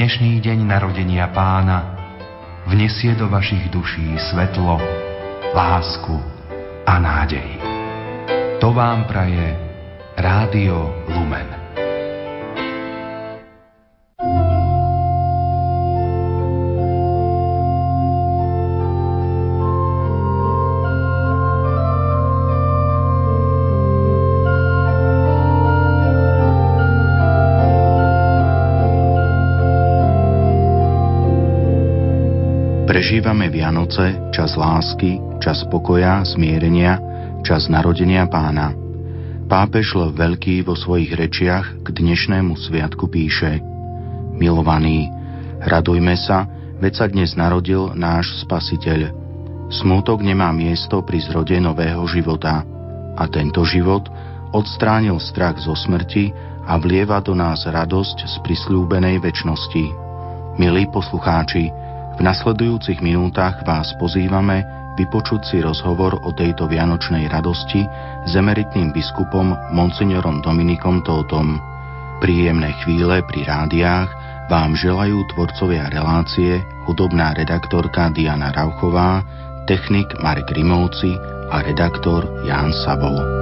dnešný deň narodenia pána vnesie do vašich duší svetlo, lásku a nádej. To vám praje Rádio Lumen. Prežívame Vianoce, čas lásky, čas pokoja, zmierenia, čas narodenia pána. Pápež Lev Veľký vo svojich rečiach k dnešnému sviatku píše Milovaní, radujme sa, veď sa dnes narodil náš Spasiteľ. Smútok nemá miesto pri zrode nového života a tento život odstránil strach zo smrti a vlieva do nás radosť z prislúbenej väčšnosti. Milí poslucháči, v nasledujúcich minútach vás pozývame vypočuť si rozhovor o tejto vianočnej radosti s emeritným biskupom Monsignorom Dominikom Tótom. Príjemné chvíle pri rádiách vám želajú tvorcovia relácie hudobná redaktorka Diana Rauchová, technik Marek Rimovci a redaktor Ján Sabol.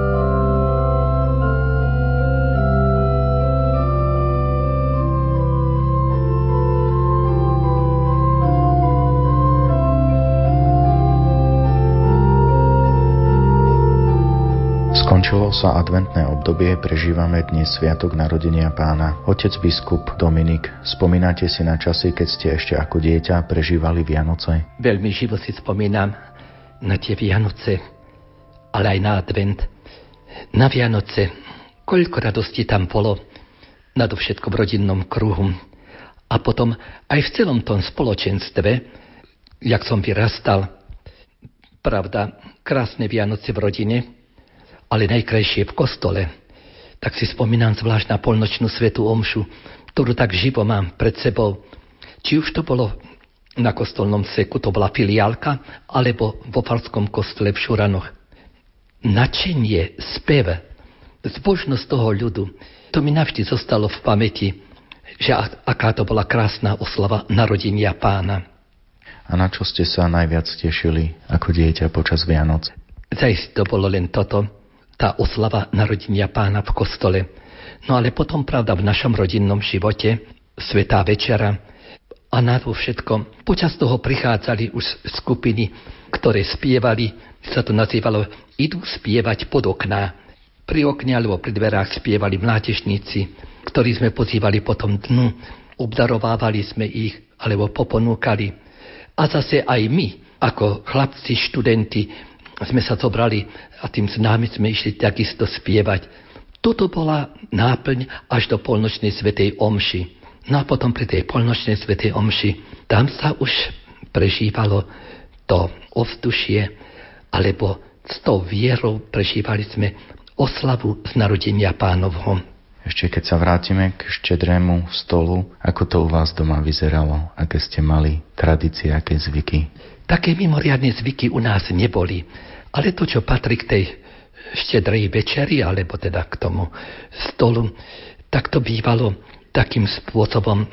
Skončilo sa adventné obdobie, prežívame dnes Sviatok narodenia pána. Otec biskup Dominik, spomínate si na časy, keď ste ešte ako dieťa prežívali Vianoce? Veľmi živo si spomínam na tie Vianoce, ale aj na advent. Na Vianoce, koľko radosti tam bolo, nadovšetko v rodinnom kruhu. A potom aj v celom tom spoločenstve, jak som vyrastal, pravda, krásne Vianoce v rodine, ale najkrajšie v kostole. Tak si spomínam zvlášť na polnočnú svetú omšu, ktorú tak živo mám pred sebou. Či už to bolo na kostolnom seku, to bola filiálka, alebo vo falskom kostole v Šuranoch. Načenie, spev, zbožnosť toho ľudu, to mi navždy zostalo v pamäti, že aká to bola krásna oslava narodenia pána. A na čo ste sa najviac tešili ako dieťa počas Vianoc? Zajist to bolo len toto, tá oslava narodenia pána v kostole. No ale potom, pravda, v našom rodinnom živote, Svetá večera a na to všetko. Počas toho prichádzali už skupiny, ktoré spievali, sa to nazývalo, idú spievať pod okná. Pri okne alebo pri dverách spievali mládežníci, ktorí sme pozývali potom dnu, obdarovávali sme ich alebo poponúkali. A zase aj my, ako chlapci, študenti, sme sa zobrali a tým nami sme išli takisto spievať. Toto bola náplň až do polnočnej svetej omši. No a potom pri tej polnočnej svetej omši, tam sa už prežívalo to ovzdušie, alebo s tou vierou prežívali sme oslavu z narodenia pánovho. Ešte keď sa vrátime k štedrému stolu, ako to u vás doma vyzeralo? Aké ste mali tradície, aké zvyky? Také mimoriadne zvyky u nás neboli. Ale to, čo patrí k tej štedrej večeri, alebo teda k tomu stolu, tak to bývalo takým spôsobom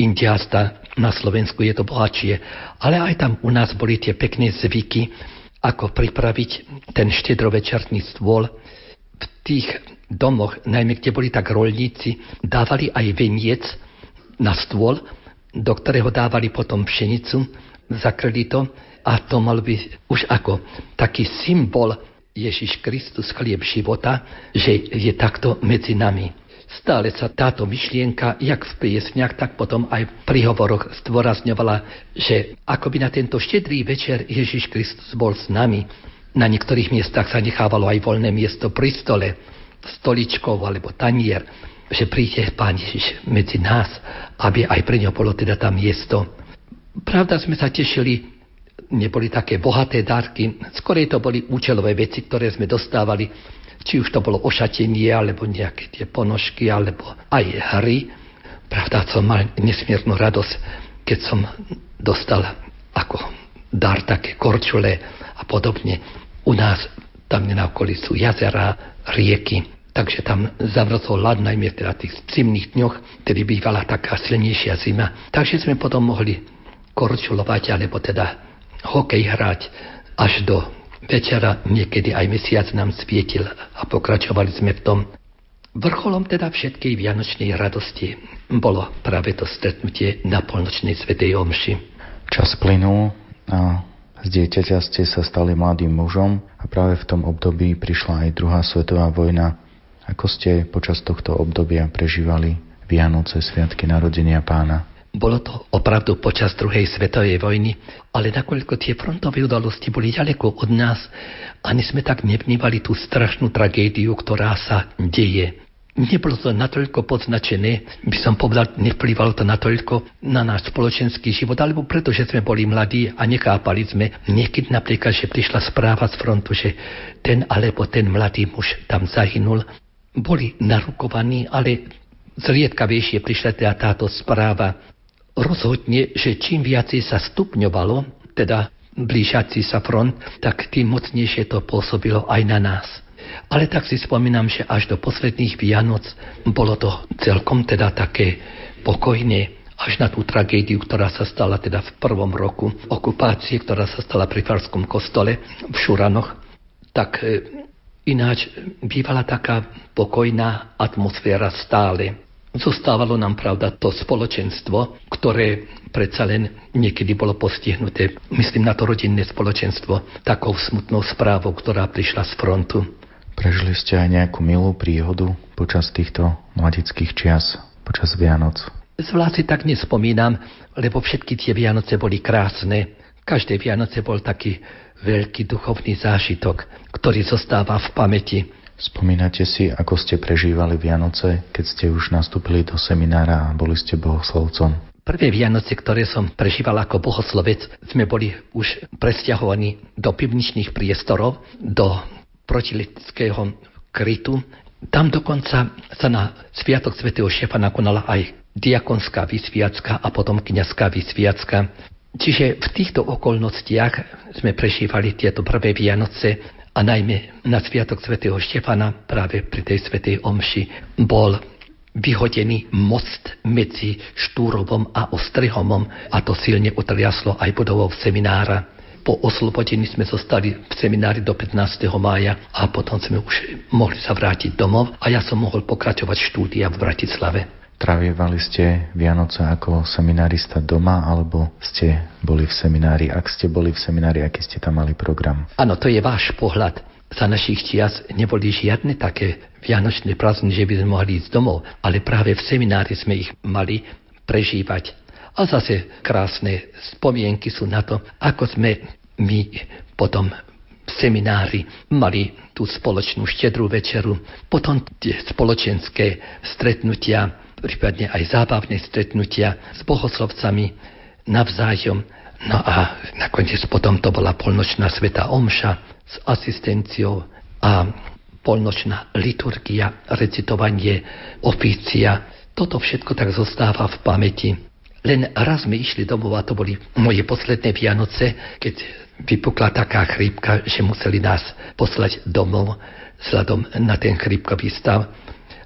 indiasta na Slovensku je to bohatšie, ale aj tam u nás boli tie pekné zvyky, ako pripraviť ten štedrovečerný stôl. V tých domoch, najmä kde boli tak rolníci, dávali aj veniec na stôl, do ktorého dávali potom pšenicu, zakrli to a to mal byť už ako taký symbol Ježiš Kristus, chlieb života, že je takto medzi nami. Stále sa táto myšlienka, jak v piesniach, tak potom aj v príhovoroch zdôrazňovala, že akoby na tento štedrý večer Ježiš Kristus bol s nami. Na niektorých miestach sa nechávalo aj voľné miesto pri stole, stoličkov alebo tanier, že príde Pán Ježiš medzi nás, aby aj pre ňo bolo teda tam miesto. Pravda sme sa tešili neboli také bohaté dárky, skorej to boli účelové veci, ktoré sme dostávali, či už to bolo ošatenie, alebo nejaké tie ponožky, alebo aj hry. Pravda, som mal nesmiernu radosť, keď som dostal ako dar také korčule a podobne. U nás tam na okolí sú jazera, rieky, takže tam zamrzol ľad, najmä teda tých zimných dňoch, kedy bývala taká silnejšia zima. Takže sme potom mohli korčulovať, alebo teda hokej hrať až do večera, niekedy aj mesiac nám svietil a pokračovali sme v tom. Vrcholom teda všetkej vianočnej radosti bolo práve to stretnutie na polnočnej svetej omši. Čas plynul a z dieťaťa ste sa stali mladým mužom a práve v tom období prišla aj druhá svetová vojna. Ako ste počas tohto obdobia prežívali Vianoce, Sviatky narodenia pána? Bolo to opravdu počas druhej svetovej vojny, ale nakoľko tie frontové udalosti boli ďaleko od nás, ani sme tak nevnívali tú strašnú tragédiu, ktorá sa deje. Nebolo to natoľko podznačené, by som povedal, nevplyvalo to natoľko na náš spoločenský život, alebo preto, že sme boli mladí a nechápali sme. Niekedy napríklad, že prišla správa z frontu, že ten alebo ten mladý muž tam zahynul. Boli narukovaní, ale zriedkavejšie prišla teda táto správa rozhodne, že čím viacej sa stupňovalo, teda blížací sa front, tak tým mocnejšie to pôsobilo aj na nás. Ale tak si spomínam, že až do posledných Vianoc bolo to celkom teda také pokojné, až na tú tragédiu, ktorá sa stala teda v prvom roku okupácie, ktorá sa stala pri Farskom kostole v Šuranoch, tak e, ináč bývala taká pokojná atmosféra stále. Zostávalo nám, pravda, to spoločenstvo, ktoré predsa len niekedy bolo postihnuté, myslím na to rodinné spoločenstvo, takou smutnou správou, ktorá prišla z frontu. Prežili ste aj nejakú milú príhodu počas týchto mladických čias, počas Vianoc? Zvlášť si tak nespomínam, lebo všetky tie Vianoce boli krásne. Každé Vianoce bol taký veľký duchovný zážitok, ktorý zostáva v pamäti. Spomínate si, ako ste prežívali Vianoce, keď ste už nastúpili do seminára a boli ste bohoslovcom? Prvé Vianoce, ktoré som prežíval ako bohoslovec, sme boli už presťahovaní do pivničných priestorov, do protiletického krytu. Tam dokonca sa na Sviatok svätého Šefa nakonala aj diakonská vysviacka a potom kniazská vysviacka. Čiže v týchto okolnostiach sme prežívali tieto prvé Vianoce a najmä na Sviatok svätého Štefana práve pri tej svätej omši bol vyhodený most medzi Štúrovom a Ostrihomom a to silne utriaslo aj budovou seminára. Po oslobodení sme zostali v seminári do 15. mája a potom sme už mohli sa vrátiť domov a ja som mohol pokračovať štúdia v Bratislave. Travievali ste Vianoce ako seminárista doma, alebo ste boli v seminári? Ak ste boli v seminári, aký ste tam mali program? Áno, to je váš pohľad. Za našich čias neboli žiadne také vianočné prázdniny, že by sme mohli ísť domov, ale práve v seminári sme ich mali prežívať. A zase krásne spomienky sú na to, ako sme my potom v seminári mali tú spoločnú štedrú večeru, potom tie spoločenské stretnutia, prípadne aj zábavné stretnutia s bohoslovcami navzájom. No a nakoniec potom to bola polnočná sveta omša s asistenciou a polnočná liturgia, recitovanie, ofícia. Toto všetko tak zostáva v pamäti. Len raz sme išli domov a to boli moje posledné Vianoce, keď vypukla taká chrípka, že museli nás poslať domov vzhľadom na ten chrípkový stav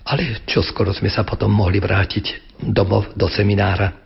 ale čo skoro sme sa potom mohli vrátiť domov do seminára.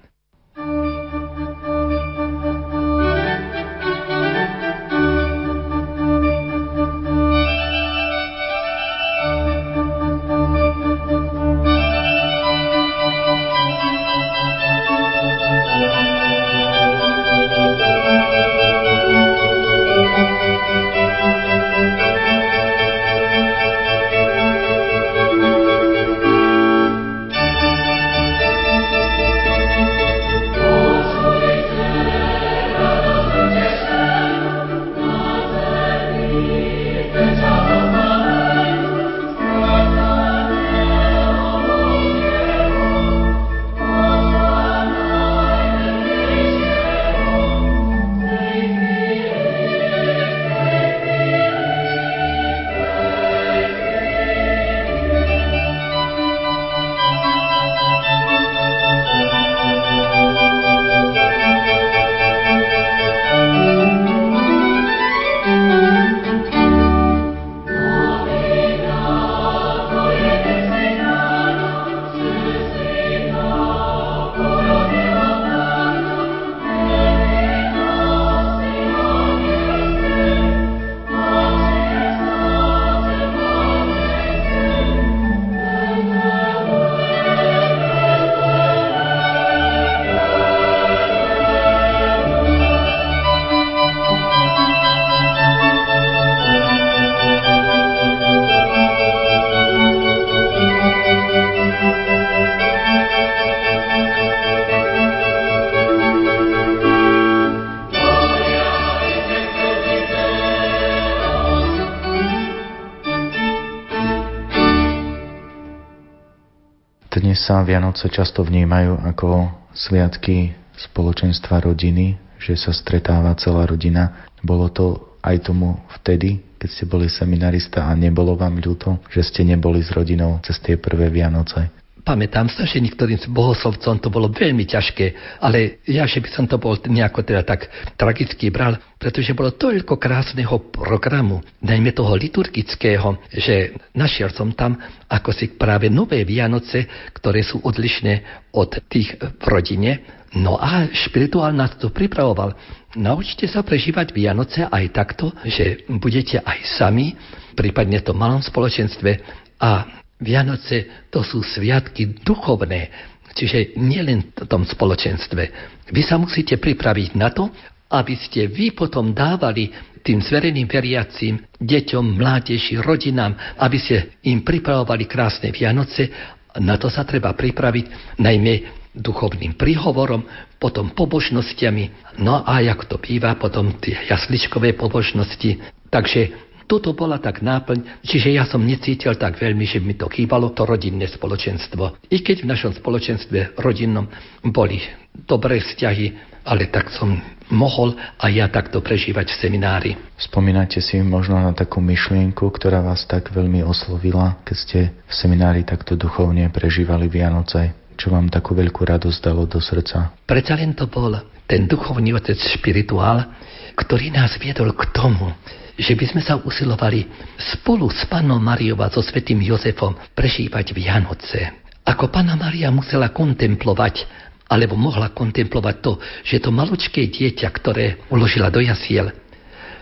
Vianoce často vnímajú ako sviatky spoločenstva rodiny, že sa stretáva celá rodina. Bolo to aj tomu vtedy, keď ste boli seminarista a nebolo vám ľúto, že ste neboli s rodinou cez tie prvé Vianoce? Pamätám sa, že niektorým bohoslovcom to bolo veľmi ťažké, ale ja, že by som to bol nejako teda tak tragicky bral, pretože bolo toľko krásneho programu, najmä toho liturgického, že našiel som tam ako si práve nové Vianoce, ktoré sú odlišné od tých v rodine, No a špirituál nás to pripravoval. Naučte sa prežívať Vianoce aj takto, že budete aj sami, prípadne v tom malom spoločenstve a Vianoce to sú sviatky duchovné, čiže nielen v tom spoločenstve. Vy sa musíte pripraviť na to, aby ste vy potom dávali tým zvereným veriacím, deťom, mládeži, rodinám, aby ste im pripravovali krásne Vianoce. Na to sa treba pripraviť, najmä duchovným príhovorom, potom pobožnosťami, no a jak to býva, potom tie jasličkové pobožnosti. Takže toto bola tak náplň, čiže ja som necítil tak veľmi, že mi to chýbalo, to rodinné spoločenstvo. I keď v našom spoločenstve rodinnom boli dobré vzťahy, ale tak som mohol a ja takto prežívať v seminári. Spomínate si možno na takú myšlienku, ktorá vás tak veľmi oslovila, keď ste v seminári takto duchovne prežívali Vianoce? Čo vám takú veľkú radosť dalo do srdca? Predsa len to bol ten duchovný otec špirituál, ktorý nás viedol k tomu, že by sme sa usilovali spolu s Panou Mariou a so svetým Jozefom prežívať Vianoce. Ako Pana Maria musela kontemplovať alebo mohla kontemplovať to, že to maločké dieťa, ktoré uložila do jasiel,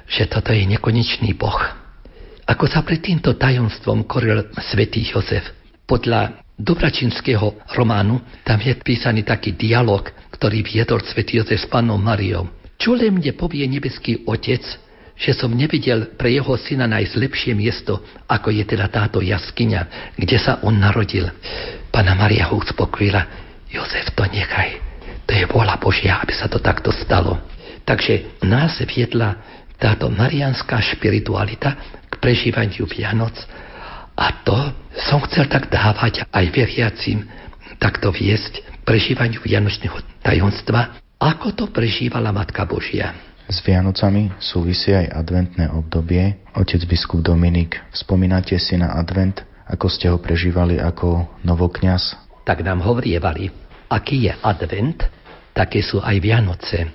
že toto je nekonečný Boh. Ako sa pred týmto tajomstvom koril svätý Jozef. Podľa Dobračinského románu tam je písaný taký dialog, ktorý viedol svätý Jozef s panom Mariou. Čo len mne povie nebeský Otec, že som nevidel pre jeho syna nájsť miesto, ako je teda táto jaskyňa, kde sa on narodil. Pana Maria ho uspokojila, Jozef, to nechaj. To je vôľa Božia, aby sa to takto stalo. Takže nás viedla táto marianská špiritualita k prežívaniu Vianoc a to som chcel tak dávať aj veriacim, takto viesť prežívaniu Vianočného tajomstva, ako to prežívala Matka Božia. S Vianocami súvisí aj adventné obdobie. Otec biskup Dominik, spomínate si na advent, ako ste ho prežívali ako novokňaz? Tak nám hovrievali, aký je advent, také sú aj Vianoce.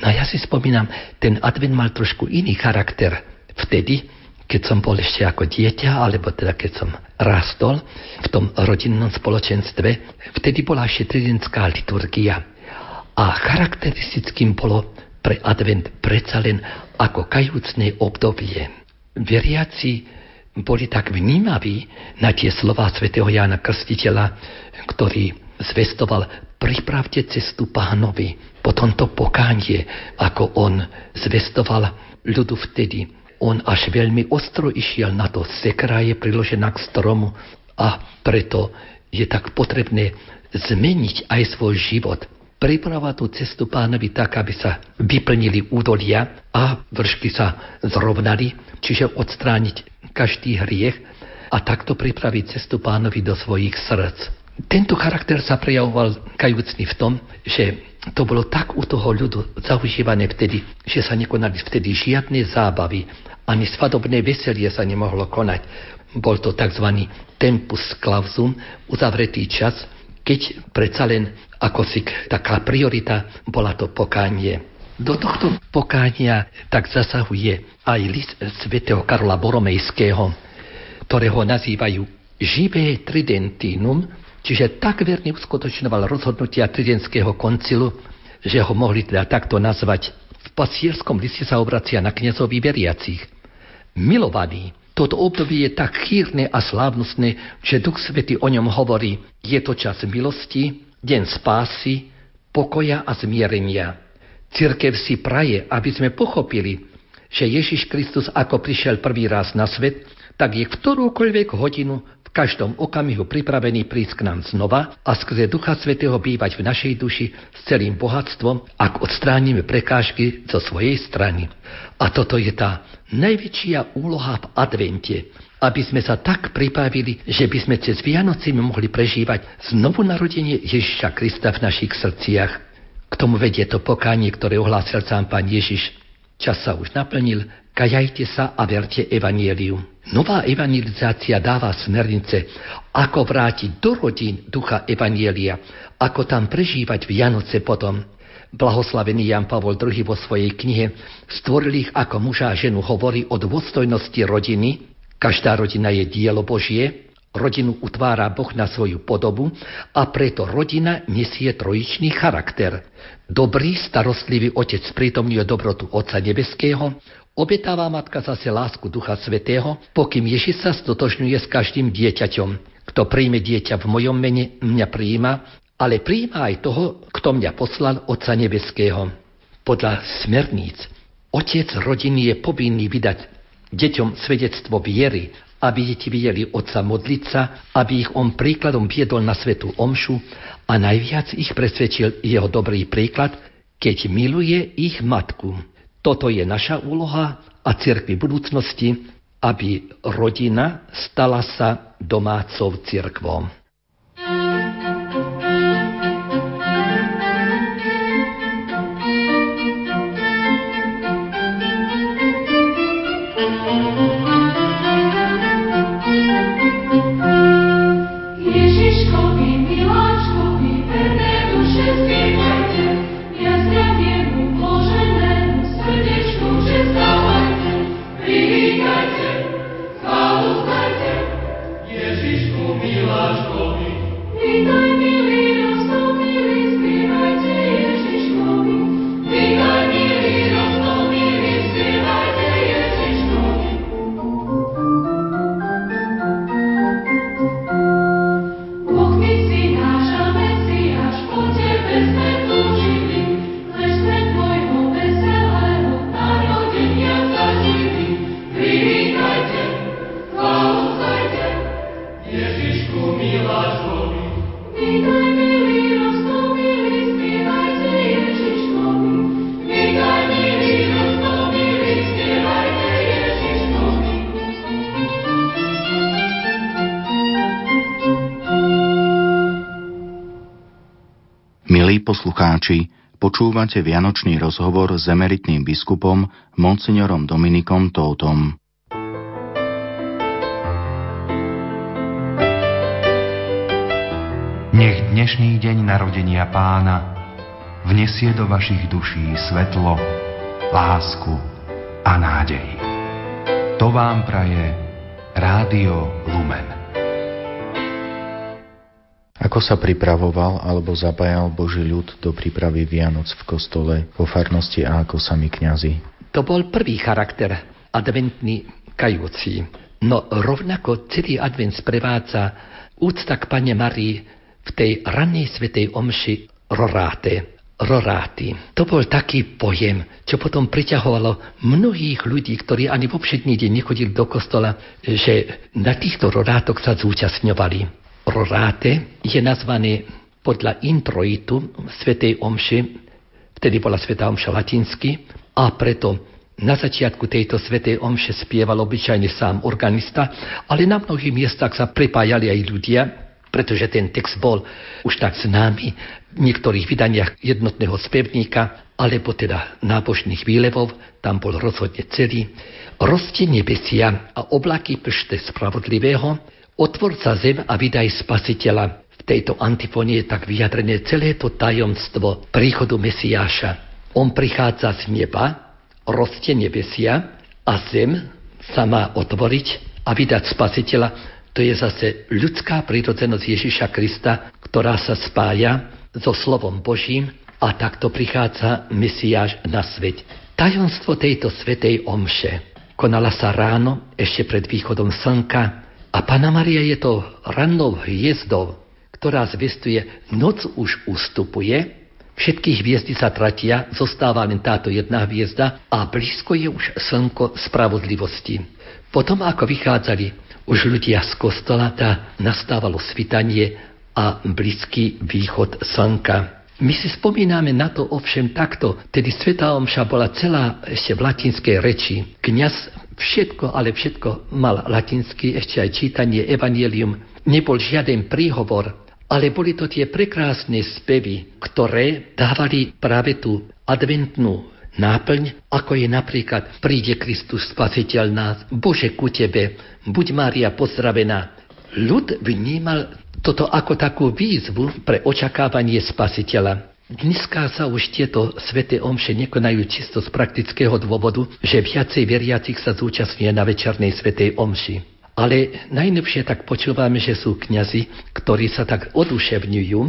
No ja si spomínam, ten advent mal trošku iný charakter vtedy, keď som bol ešte ako dieťa, alebo teda keď som rastol v tom rodinnom spoločenstve, vtedy bola ešte tridentská liturgia. A charakteristickým bolo pre advent predsa len ako kajúcne obdobie. Veriaci boli tak vnímaví na tie slova svätého Jána Krstiteľa, ktorý zvestoval pripravte cestu pánovi. Po tomto pokánie, ako on zvestoval ľudu vtedy, on až veľmi ostro išiel na to, sekra je priložená k stromu a preto je tak potrebné zmeniť aj svoj život pripravovať tú cestu pánovi tak, aby sa vyplnili údolia a vršky sa zrovnali, čiže odstrániť každý hriech a takto pripraviť cestu pánovi do svojich srdc. Tento charakter sa prejavoval kajúcný v tom, že to bolo tak u toho ľudu zaužívané vtedy, že sa nekonali vtedy žiadne zábavy, ani svadobné veselie sa nemohlo konať. Bol to tzv. tempus clausum, uzavretý čas, keď predsa len ako si taká priorita bola to pokánie. Do tohto pokánia tak zasahuje aj list svätého Karola Boromejského, ktorého nazývajú živé tridentinum, čiže tak verne uskutočňoval rozhodnutia Tridentského koncilu, že ho mohli teda takto nazvať. V pasierskom liste sa obracia na kniazovi veriacich. Milovaní, toto obdobie je tak chýrne a slávnostné, že Duch Svety o ňom hovorí. Je to čas milosti, deň spásy, pokoja a zmierenia. Cirkev si praje, aby sme pochopili, že Ježiš Kristus ako prišiel prvý raz na svet, tak je ktorúkoľvek hodinu každom okamihu pripravený prísť k nám znova a skrze Ducha Svetého bývať v našej duši s celým bohatstvom, ak odstránime prekážky zo svojej strany. A toto je tá najväčšia úloha v advente, aby sme sa tak pripravili, že by sme cez Vianoci mohli prežívať znovu narodenie Ježiša Krista v našich srdciach. K tomu vedie to pokánie, ktoré ohlásil sám pán Ježiš. Čas sa už naplnil, kajajte sa a verte evanieliu. Nová evangelizácia dáva smernice, ako vrátiť do rodín ducha evanielia, ako tam prežívať Vianoce potom. Blahoslavený Jan Pavol II vo svojej knihe Stvoril ich ako muža a ženu hovorí o dôstojnosti rodiny. Každá rodina je dielo Božie, rodinu utvára Boh na svoju podobu a preto rodina nesie trojičný charakter. Dobrý, starostlivý otec prítomňuje dobrotu Otca Nebeského, obetáva matka zase lásku Ducha Svetého, pokým Ježiš sa stotožňuje s každým dieťaťom. Kto príjme dieťa v mojom mene, mňa príjima, ale príjma aj toho, kto mňa poslal Otca Nebeského. Podľa smerníc, otec rodiny je povinný vydať deťom svedectvo viery, aby deti videli Otca modliť sa, aby ich on príkladom viedol na svetú omšu a najviac ich presvedčil jeho dobrý príklad, keď miluje ich matku. Toto je naša úloha a cirkvi budúcnosti, aby rodina stala sa domácou cirkvom. Poslucháči, počúvate Vianočný rozhovor s emeritným biskupom Monsignorom Dominikom Tótom. Nech dnešný deň narodenia pána vnesie do vašich duší svetlo, lásku a nádej. To vám praje Rádio Lumen. Ako sa pripravoval alebo zapájal Boží ľud do prípravy Vianoc v kostole, vo farnosti a ako sami kňazi? To bol prvý charakter, adventný kajúci. No rovnako celý advent sprevádza úcta k Pane Marii v tej rannej svetej omši roráte. Roráty. To bol taký pojem, čo potom priťahovalo mnohých ľudí, ktorí ani vo všedný deň nechodili do kostola, že na týchto rorátoch sa zúčastňovali. Roráte je nazvaný podľa introitu Svetej Omši, vtedy bola Svetá Omša latinsky, a preto na začiatku tejto Svetej Omše spieval obyčajne sám organista, ale na mnohých miestach sa pripájali aj ľudia, pretože ten text bol už tak známy v niektorých vydaniach jednotného spevníka, alebo teda nábožných výlevov, tam bol rozhodne celý. Roste nebesia a oblaky pršte spravodlivého, Otvor sa zem a vydaj spasiteľa. V tejto antifóne je tak vyjadrené celé to tajomstvo príchodu Mesiáša. On prichádza z neba, roste nebesia a zem sa má otvoriť a vydať spasiteľa. To je zase ľudská prírodzenosť Ježiša Krista, ktorá sa spája so slovom Božím a takto prichádza Mesiáš na svet. Tajomstvo tejto svetej omše konala sa ráno, ešte pred východom slnka, a Pana Maria je to rannou hviezdou, ktorá zvestuje, noc už ustupuje, všetky hviezdy sa tratia, zostáva len táto jedna hviezda a blízko je už slnko spravodlivosti. Potom, ako vychádzali už ľudia z kostola, tá nastávalo svitanie a blízky východ slnka. My si spomíname na to ovšem takto, tedy Svetá Omša bola celá ešte v latinskej reči. Kňaz Všetko, ale všetko mal latinsky, ešte aj čítanie, evanielium. Nebol žiaden príhovor, ale boli to tie prekrásne spevy, ktoré dávali práve tú adventnú náplň, ako je napríklad Príde Kristus Spasiteľ nás, Bože ku Tebe, buď Mária pozdravená. Ľud vnímal toto ako takú výzvu pre očakávanie Spasiteľa. Dneska sa už tieto sveté omše nekonajú čisto z praktického dôvodu, že viacej veriacich sa zúčastňuje na večernej svetej omši. Ale najlepšie tak počúvame, že sú kňazi, ktorí sa tak oduševňujú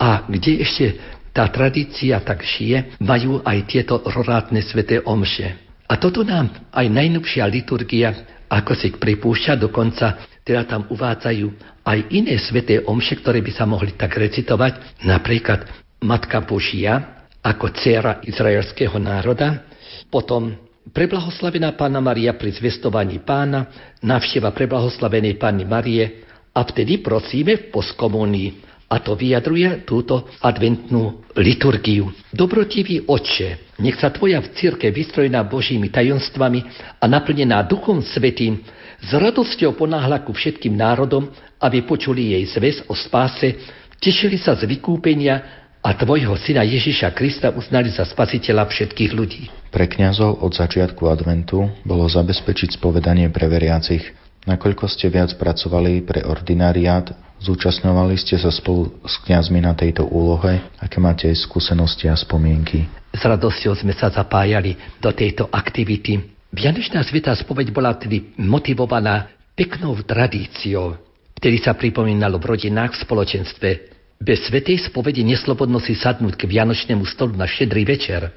a kde ešte tá tradícia tak šije, majú aj tieto rorátne sveté omše. A toto nám aj najnovšia liturgia ako si pripúšťa, dokonca teda tam uvádzajú aj iné sveté omše, ktoré by sa mohli tak recitovať, napríklad Matka Božia ako dcera izraelského národa, potom Preblahoslavená Pána Maria pri zvestovaní pána, návšteva preblahoslavenej Pány Marie a vtedy prosíme v poskomónii. A to vyjadruje túto adventnú liturgiu. Dobrotivý Otče, nech sa Tvoja v círke vystrojená Božími tajomstvami a naplnená Duchom Svetým s radosťou ponáhla ku všetkým národom, aby počuli jej zväz o spáse, tešili sa z vykúpenia a tvojho syna Ježiša Krista uznali za spasiteľa všetkých ľudí. Pre kňazov od začiatku adventu bolo zabezpečiť spovedanie pre veriacich. Nakoľko ste viac pracovali pre ordinariát, zúčastňovali ste sa spolu s kňazmi na tejto úlohe, aké máte skúsenosti a spomienky? S radosťou sme sa zapájali do tejto aktivity. Vianočná sveta spoveď bola tedy motivovaná peknou tradíciou. Vtedy sa pripomínalo v rodinách v spoločenstve bez svetej spovede neslobodno si sadnúť k vianočnému stolu na štedrý večer.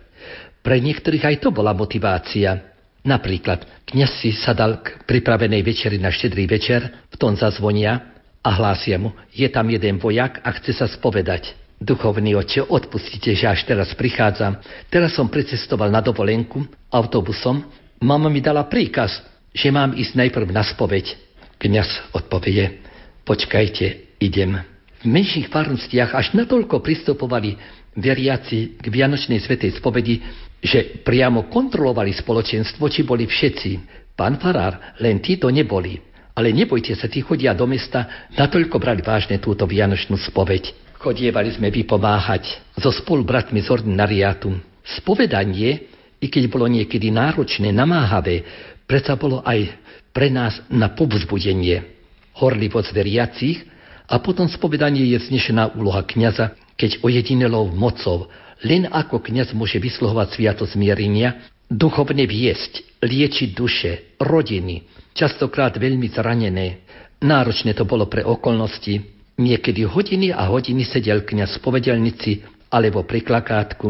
Pre niektorých aj to bola motivácia. Napríklad, kniaz si sadal k pripravenej večeri na štedrý večer, v tom zazvonia a hlásia mu, je tam jeden vojak a chce sa spovedať. Duchovný oče, odpustite, že až teraz prichádzam. Teraz som precestoval na dovolenku autobusom. Mama mi dala príkaz, že mám ísť najprv na spoveď. Kňaz odpovie, počkajte, idem. V menších farnostiach až natoľko pristupovali veriaci k Vianočnej svetej spovedi, že priamo kontrolovali spoločenstvo, či boli všetci. Pán Farár, len títo neboli. Ale nebojte sa, tí chodia do mesta, natoľko brali vážne túto Vianočnú spoveď. Chodievali sme vypomáhať so spolubratmi z ordinariátu. Spovedanie, i keď bolo niekedy náročné, namáhavé, predsa bolo aj pre nás na povzbudenie. Horlivosť veriacich a potom spovedanie je znešená úloha kniaza, keď ojedinelou mocou, len ako kniaz môže vyslohovať sviato zmierenia, duchovne viesť, liečiť duše, rodiny, častokrát veľmi zranené. Náročné to bolo pre okolnosti. Niekedy hodiny a hodiny sedel kniaz v povedelnici alebo pri klakátku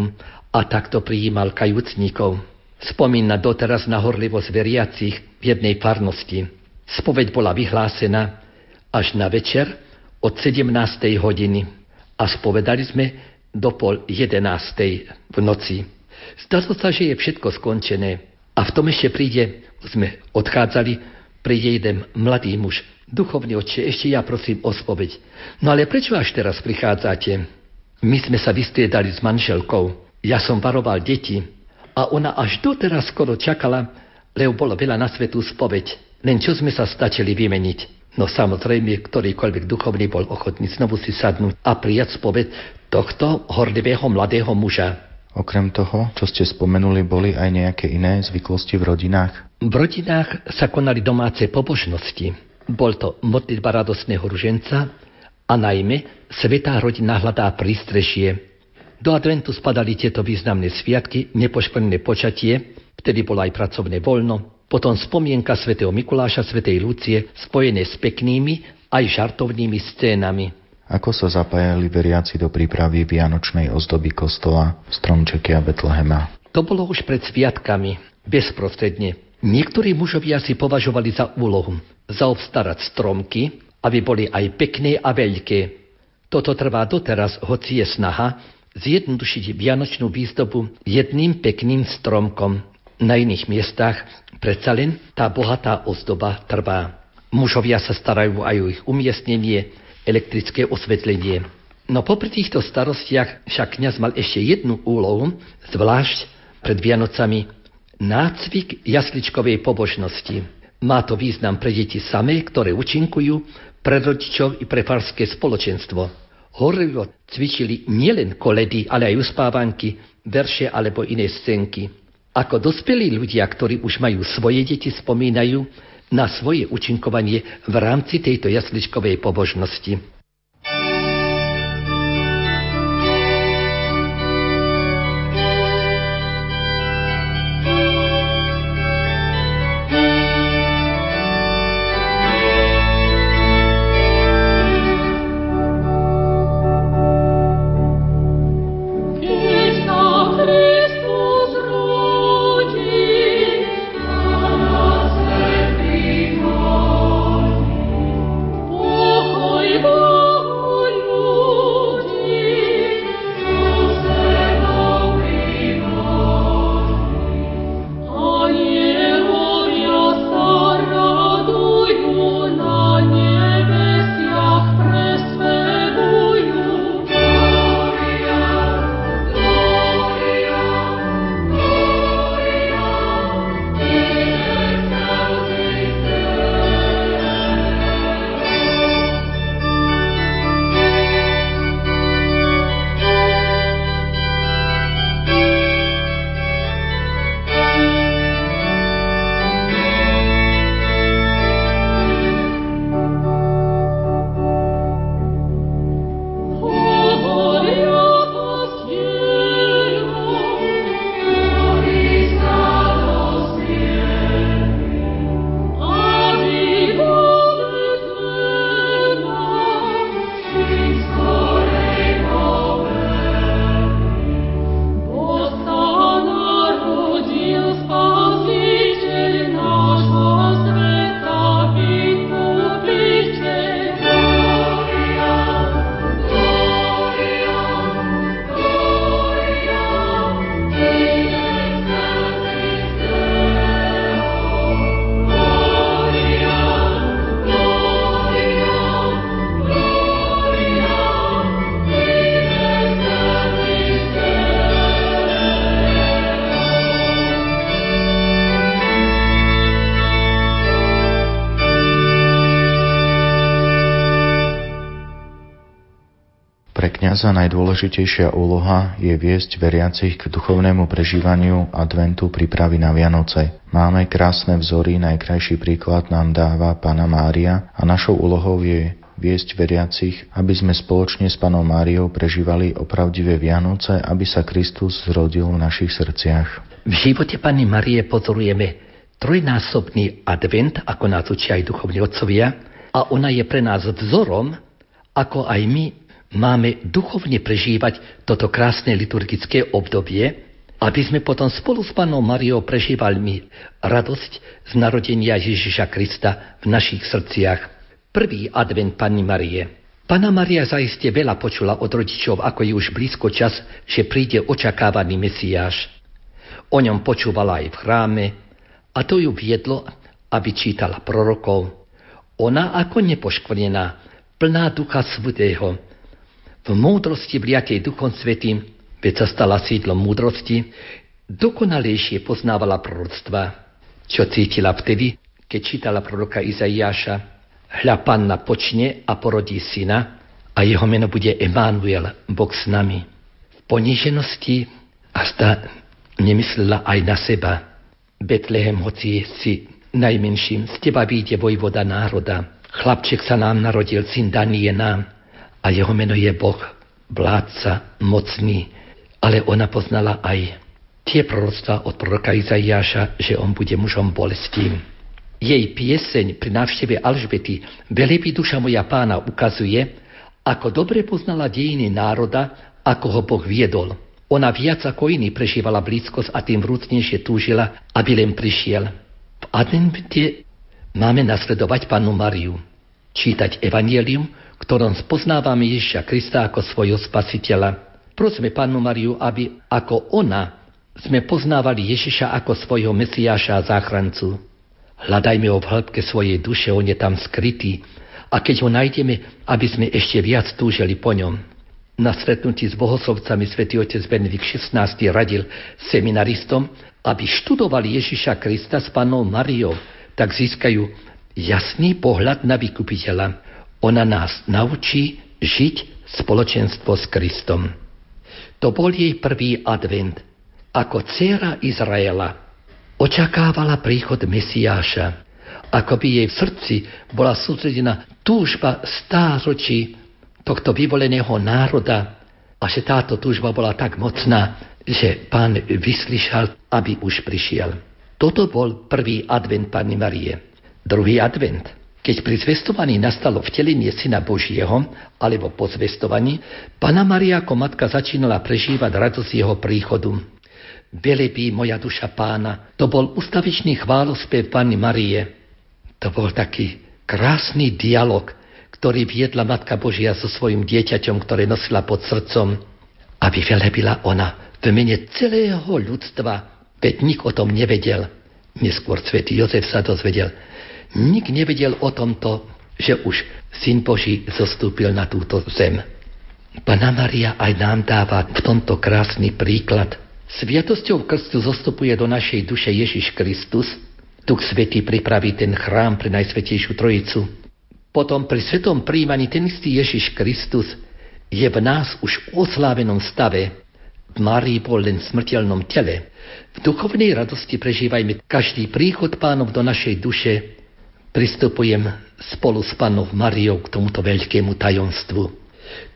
a takto prijímal kajúcnikov. Spomína doteraz na horlivosť veriacich v jednej farnosti. Spoveď bola vyhlásená až na večer, od 17. hodiny a spovedali sme do pol 11. v noci. Zdalo sa, že je všetko skončené a v tom ešte príde, sme odchádzali, príde jeden mladý muž. Duchovný oče, ešte ja prosím o spoveď. No ale prečo až teraz prichádzate? My sme sa vystriedali s manželkou. Ja som varoval deti a ona až doteraz skoro čakala, lebo bolo veľa na svetú spoveď. Len čo sme sa stačili vymeniť. No samozrejme, ktorýkoľvek duchovný bol ochotný znovu si sadnúť a prijať spoved tohto horlivého mladého muža. Okrem toho, čo ste spomenuli, boli aj nejaké iné zvyklosti v rodinách? V rodinách sa konali domáce pobožnosti. Bol to modlitba radosného ruženca a najmä svetá rodina hľadá prístrežie. Do adventu spadali tieto významné sviatky, nepoškvrnené počatie, vtedy bolo aj pracovné voľno, potom spomienka svätého Mikuláša, svätej Lucie, spojené s peknými aj žartovnými scénami. Ako sa zapájali veriaci do prípravy vianočnej ozdoby kostola, stromčeky a Betlehema? To bolo už pred sviatkami, bezprostredne. Niektorí mužovia si považovali za úlohu zaobstarať stromky, aby boli aj pekné a veľké. Toto trvá doteraz, hoci je snaha zjednodušiť vianočnú výzdobu jedným pekným stromkom. Na iných miestach predsa len tá bohatá ozdoba trvá. Mužovia sa starajú aj o ich umiestnenie, elektrické osvetlenie. No popri týchto starostiach však kniaz mal ešte jednu úlohu, zvlášť pred Vianocami nácvik jasličkovej pobožnosti. Má to význam pre deti samé, ktoré učinkujú, pre rodičov i pre farské spoločenstvo. Horlivo cvičili nielen koledy, ale aj uspávanky, verše alebo iné scénky. Ako dospelí ľudia, ktorí už majú svoje deti, spomínajú na svoje učinkovanie v rámci tejto jasličkovej pobožnosti. Kniaza najdôležitejšia úloha je viesť veriacich k duchovnému prežívaniu adventu prípravy na Vianoce. Máme krásne vzory, najkrajší príklad nám dáva Pana Mária a našou úlohou je viesť veriacich, aby sme spoločne s Panou Máriou prežívali opravdivé Vianoce, aby sa Kristus zrodil v našich srdciach. V živote Pani Marie pozorujeme trojnásobný advent, ako nás učia aj duchovní otcovia, a ona je pre nás vzorom, ako aj my máme duchovne prežívať toto krásne liturgické obdobie, aby sme potom spolu s Panou Mariou prežívali radosť z narodenia Ježiša Krista v našich srdciach. Prvý advent Panny Marie. Pana Maria zaiste veľa počula od rodičov, ako je už blízko čas, že príde očakávaný Mesiáš. O ňom počúvala aj v chráme a to ju viedlo, aby čítala prorokov. Ona ako nepoškvrnená, plná ducha svetého, múdrosti vliatej Duchom Svetým, veď sa stala sídlom múdrosti, dokonalejšie poznávala proroctva, čo cítila vtedy, keď čítala proroka Izaiáša. Hľa panna počne a porodí syna a jeho meno bude Emanuel, Boh s nami. V poníženosti a zda nemyslela aj na seba. Betlehem, hoci si najmenším, z teba vyjde vojvoda národa. Chlapček sa nám narodil, syn daný je nám a jeho meno je Boh, vládca, mocný. Ale ona poznala aj tie proroctva od proroka Izaiáša, že on bude mužom bolestím. Jej pieseň pri návšteve Alžbety Velebí duša moja pána ukazuje, ako dobre poznala dejiny národa, ako ho Boh viedol. Ona viac ako iný prežívala blízkosť a tým vrúcnejšie túžila, aby len prišiel. V advente máme nasledovať pannu Mariu, čítať evanielium, ktorom spoznávame Ježiša Krista ako svojho spasiteľa. Prosme Pannu Mariu, aby ako ona sme poznávali Ježiša ako svojho Mesiáša a záchrancu. Hľadajme ho v hĺbke svojej duše, on je tam skrytý. A keď ho nájdeme, aby sme ešte viac túžili po ňom. Na stretnutí s bohoslovcami svätý otec Benedikt XVI radil seminaristom, aby študovali Ježiša Krista s panou Mariou, tak získajú jasný pohľad na vykupiteľa. Ona nás naučí žiť spoločenstvo s Kristom. To bol jej prvý advent. Ako dcera Izraela očakávala príchod Mesiáša. Ako by jej v srdci bola sústredená túžba stáročí tohto vyvoleného národa a že táto túžba bola tak mocná, že pán vyslyšal, aby už prišiel. Toto bol prvý advent Panny Marie. Druhý advent, keď pri zvestovaní nastalo vtelenie Syna Božieho, alebo po zvestovaní, Pana Maria ako matka začínala prežívať radosť jeho príchodu. Velebí moja duša pána, to bol ustavičný chválospev Panny Marie. To bol taký krásny dialog, ktorý viedla Matka Božia so svojim dieťaťom, ktoré nosila pod srdcom, aby velebila ona v mene celého ľudstva, veď nik o tom nevedel. Neskôr svätý Jozef sa dozvedel. Nik nevedel o tomto, že už Syn Boží zostúpil na túto zem. Pana Maria aj nám dáva v tomto krásny príklad. Sviatosťou krstu zostupuje do našej duše Ježiš Kristus, Duch Svetý pripraví ten chrám pre Najsvetejšiu Trojicu. Potom pri svetom príjmaní ten istý Ježiš Kristus je v nás už v oslávenom stave. V Márii bol len v smrteľnom tele. V duchovnej radosti prežívajme každý príchod pánov do našej duše. Pristupujem spolu s pánom Mariou k tomuto veľkému tajomstvu.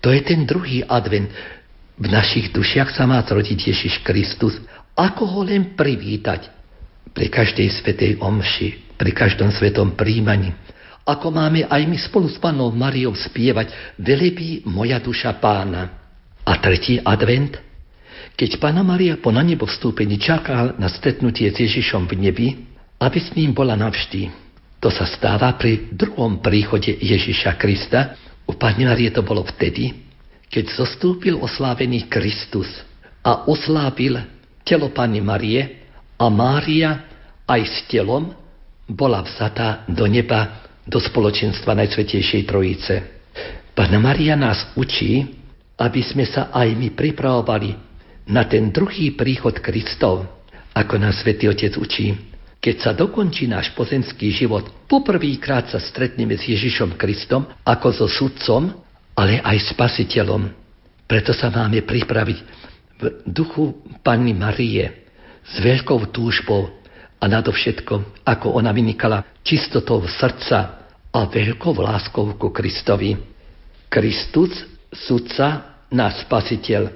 To je ten druhý advent. V našich dušiach sa má zrodiť Ježiš Kristus. Ako ho len privítať? Pri každej svetej omši, pri každom svetom príjmaní. Ako máme aj my spolu s pánom Mariou spievať Velebí moja duša pána. A tretí advent – keď Pána Maria po na nebo vstúpení čaká na stretnutie s Ježišom v nebi, aby s ním bola navždy. To sa stáva pri druhom príchode Ježiša Krista. U Pani Marie to bolo vtedy, keď zostúpil oslávený Kristus a oslávil telo Pani Marie a Mária aj s telom bola vzatá do neba, do spoločenstva Najsvetejšej Trojice. Pána Maria nás učí, aby sme sa aj my pripravovali na ten druhý príchod Kristov, ako nás Svetý Otec učí. Keď sa dokončí náš pozemský život, poprvýkrát sa stretneme s Ježišom Kristom ako so sudcom, ale aj spasiteľom. Preto sa máme pripraviť v duchu Panny Marie s veľkou túžbou a nadovšetko, ako ona vynikala čistotou srdca a veľkou láskou ku Kristovi. Kristus, sudca, náš spasiteľ,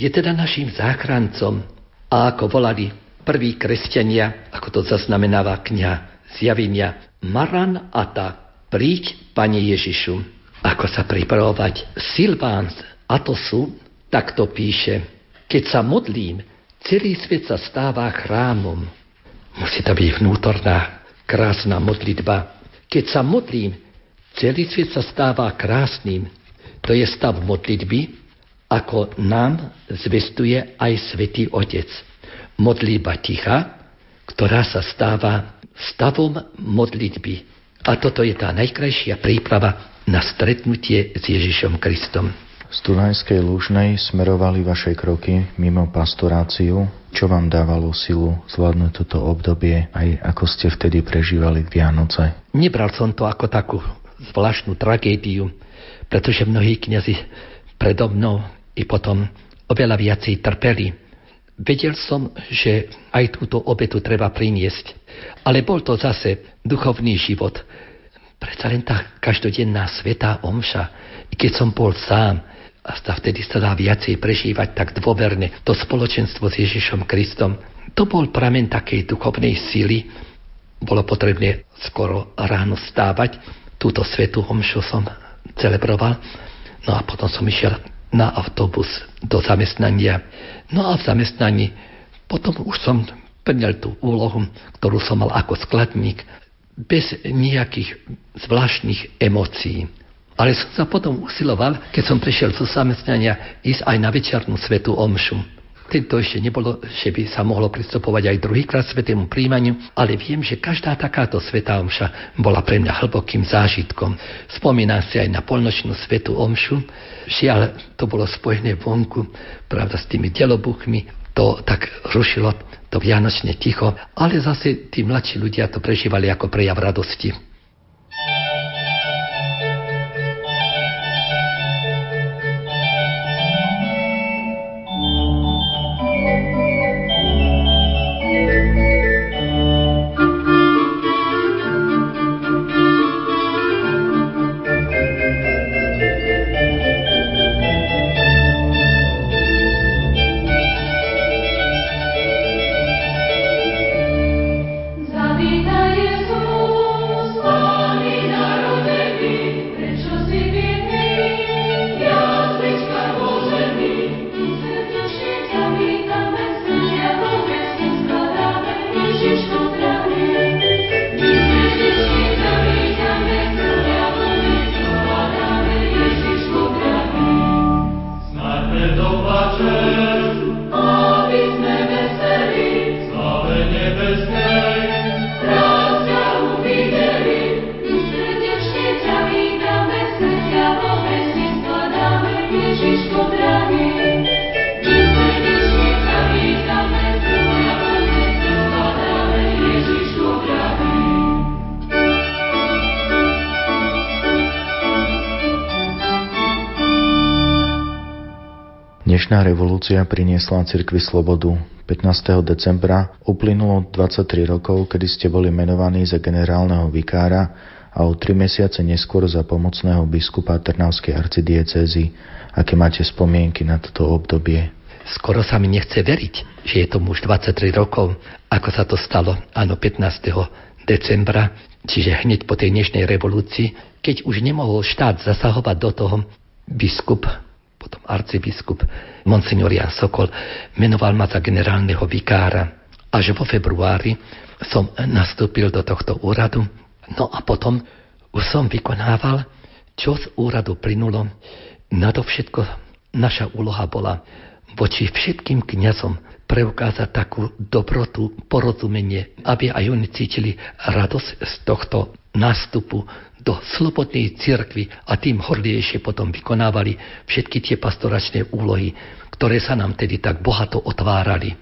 je teda našim záchrancom. A ako volali prví kresťania, ako to zaznamenáva kniha zjavenia, Maran Ata, príď, Pane Ježišu. Ako sa pripravovať Silván z Atosu, takto píše, keď sa modlím, celý svet sa stáva chrámom. Musí to byť vnútorná, krásna modlitba. Keď sa modlím, celý svet sa stáva krásnym. To je stav modlitby, ako nám zvestuje aj Svetý Otec. Modlíba ticha, ktorá sa stáva stavom modlitby. A toto je tá najkrajšia príprava na stretnutie s Ježišom Kristom. Z Dunajskej Lúžnej smerovali vaše kroky mimo pastoráciu. Čo vám dávalo silu zvládnuť toto obdobie, aj ako ste vtedy prežívali Vianoce? Nebral som to ako takú zvláštnu tragédiu, pretože mnohí kniazy predo mnou i potom oveľa viacej trpeli. Vedel som, že aj túto obetu treba priniesť. Ale bol to zase duchovný život. Predsa len tá každodenná svetá omša. I keď som bol sám, a vtedy sa dá viacej prežívať tak dôverne to spoločenstvo s Ježišom Kristom. To bol pramen takej duchovnej síly. Bolo potrebné skoro ráno stávať. Túto svetú omšu som celebroval. No a potom som išiel na autobus do zamestnania. No a v zamestnaní potom už som plnil tú úlohu, ktorú som mal ako skladník, bez nejakých zvláštnych emócií. Ale som sa potom usiloval, keď som prišiel zo zamestnania, ísť aj na večernú svetú omšu. Tento ešte nebolo, že by sa mohlo pristupovať aj druhýkrát svetému príjmaniu, ale viem, že každá takáto svetá omša bola pre mňa hlbokým zážitkom. Spomínam si aj na polnočnú svetú omšu, žiaľ to bolo spojené vonku, pravda, s tými delobuchmi, to tak rušilo to vianočné ticho, ale zase tí mladší ľudia to prežívali ako prejav radosti. Dnešná revolúcia priniesla cirkvi slobodu. 15. decembra uplynulo 23 rokov, kedy ste boli menovaní za generálneho vikára a o 3 mesiace neskôr za pomocného biskupa Trnavskej arcidiecezy. Aké máte spomienky na toto obdobie? Skoro sa mi nechce veriť, že je to už 23 rokov, ako sa to stalo, áno, 15. decembra, čiže hneď po tej dnešnej revolúcii, keď už nemohol štát zasahovať do toho, biskup potom arcibiskup Monsignor Jan Sokol menoval ma za generálneho vikára. Až vo februári som nastúpil do tohto úradu. No a potom už som vykonával, čo z úradu plynulo. Nadovšetko naša úloha bola voči všetkým kňazom preukázať takú dobrotu, porozumenie, aby aj oni cítili radosť z tohto nástupu do slobodnej cirkvi a tým horliejšie potom vykonávali všetky tie pastoračné úlohy, ktoré sa nám tedy tak bohato otvárali.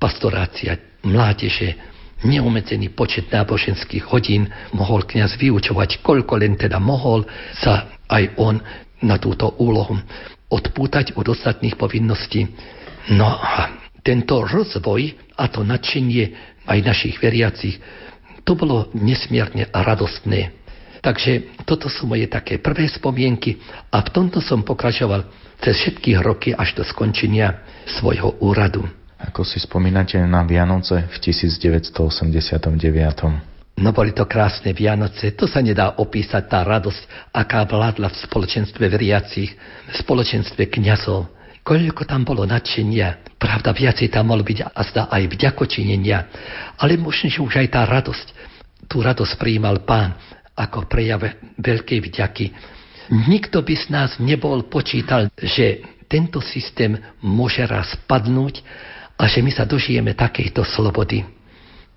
Pastorácia mládeže, neumedzený počet náboženských hodín mohol kňaz vyučovať, koľko len teda mohol sa aj on na túto úlohu odpútať od ostatných povinností. No a tento rozvoj a to nadšenie aj našich veriacich, to bolo nesmierne radostné. Takže toto sú moje také prvé spomienky a v tomto som pokračoval cez všetky roky až do skončenia svojho úradu. Ako si spomínate na Vianoce v 1989? No boli to krásne Vianoce, to sa nedá opísať, tá radosť, aká vládla v spoločenstve veriacich, v spoločenstve kňazov. Koľko tam bolo nadšenia, pravda, viacej tam mohlo byť a zdá aj vďakočinenia, ale možno, že už aj tá radosť, tú radosť prijímal pán ako prejav veľkej vďaky. Nikto by z nás nebol počítal, že tento systém môže raz padnúť a že my sa dožijeme takejto slobody.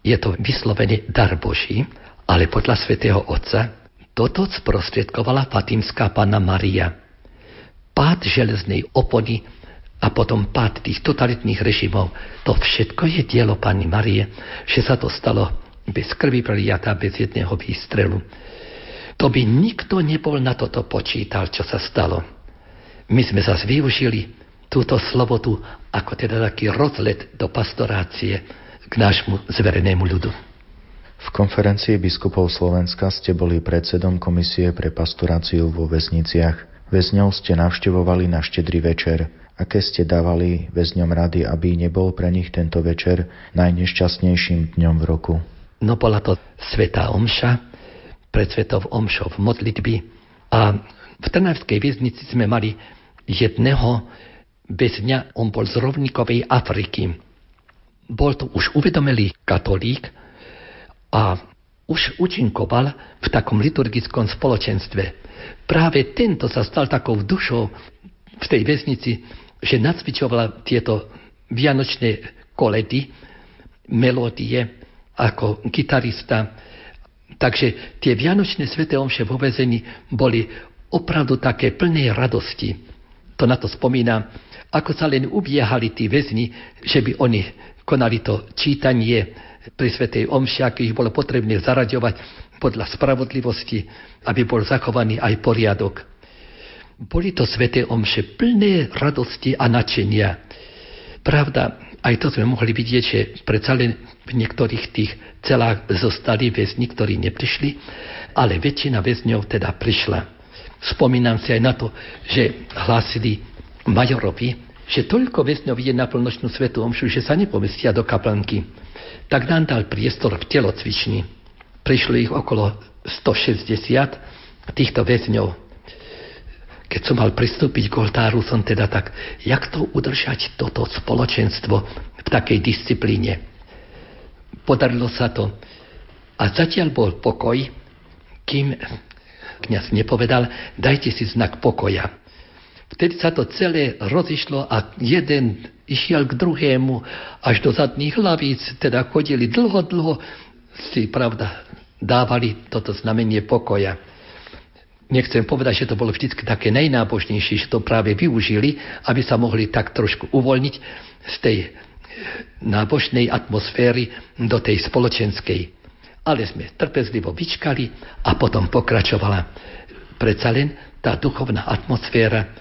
Je to vyslovene dar Boží, ale podľa svätého Otca toto sprostredkovala Fatimská Panna Maria. Pád železnej opony a potom pád tých totalitných režimov, to všetko je dielo Pani Marie, že sa to stalo bez krvi preliatá, bez jedného výstrelu. To by nikto nebol na toto počítal, čo sa stalo. My sme zase využili túto slobodu ako teda taký rozlet do pastorácie k nášmu zverenému ľudu. V konferencii biskupov Slovenska ste boli predsedom komisie pre pastoráciu vo väzniciach. Väzňov ste navštevovali na štedrý večer. Aké ste dávali väzňom rady, aby nebol pre nich tento večer najnešťastnejším dňom v roku? No bola to Sveta Omša, pred Svetov Omšov modlitby. A v Trnavskej väznici sme mali jedného väzňa, on bol z rovníkovej Afriky. Bol to už uvedomelý katolík a už účinkoval v takom liturgickom spoločenstve. Práve tento sa stal takou dušou v tej väznici, že nacvičovala tieto vianočné koledy, melódie ako gitarista, Takže tie vianočné sveté omše vo vezení boli opravdu také plné radosti. To na to spomína ako sa len ubiehali tí väzni, že by oni konali to čítanie pri Svetej Omši, ak ich bolo potrebné zaraďovať podľa spravodlivosti, aby bol zachovaný aj poriadok. Boli to Sveté Omše plné radosti a načenia. Pravda, aj to sme mohli vidieť, že predsa len v niektorých tých celách zostali väzni, ktorí neprišli, ale väčšina väzňov teda prišla. Spomínam si aj na to, že hlásili majorovi, že toľko väzňov je na plnočnú svetu omšu, že sa nepomestia do kaplanky. Tak nám dal priestor v telocvični. Prišlo ich okolo 160 týchto väzňov. Keď som mal pristúpiť k oltáru, som teda tak, jak to udržať toto spoločenstvo v takej disciplíne. Podarilo sa to. A zatiaľ bol pokoj, kým kniaz nepovedal, dajte si znak pokoja. Vtedy sa to celé rozišlo a jeden išiel k druhému až do zadných hlavíc, teda chodili dlho, dlho, si pravda dávali toto znamenie pokoja. Nechcem povedať, že to bolo vždy také najnábožnejšie, že to práve využili, aby sa mohli tak trošku uvoľniť z tej nábožnej atmosféry do tej spoločenskej. Ale sme trpezlivo vyčkali a potom pokračovala predsa len tá duchovná atmosféra,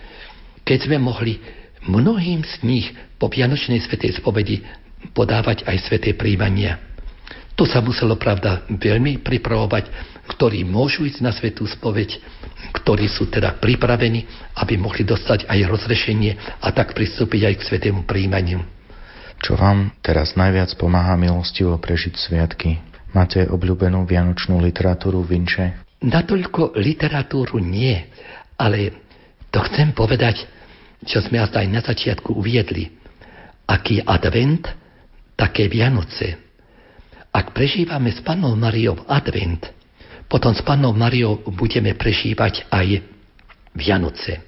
keď sme mohli mnohým z nich po Vianočnej svetej spovedi podávať aj sveté príjmania. To sa muselo, pravda, veľmi pripravovať, ktorí môžu ísť na svetú spoveď, ktorí sú teda pripravení, aby mohli dostať aj rozrešenie a tak pristúpiť aj k svetému príjmaniu. Čo vám teraz najviac pomáha milostivo prežiť sviatky? Máte obľúbenú vianočnú literatúru Vinče? Natoľko literatúru nie, ale to chcem povedať, čo sme aj na začiatku uviedli. Aký advent, také Vianoce. Ak prežívame s Pannou Mariou advent, potom s Pannou Mariou budeme prežívať aj Vianoce.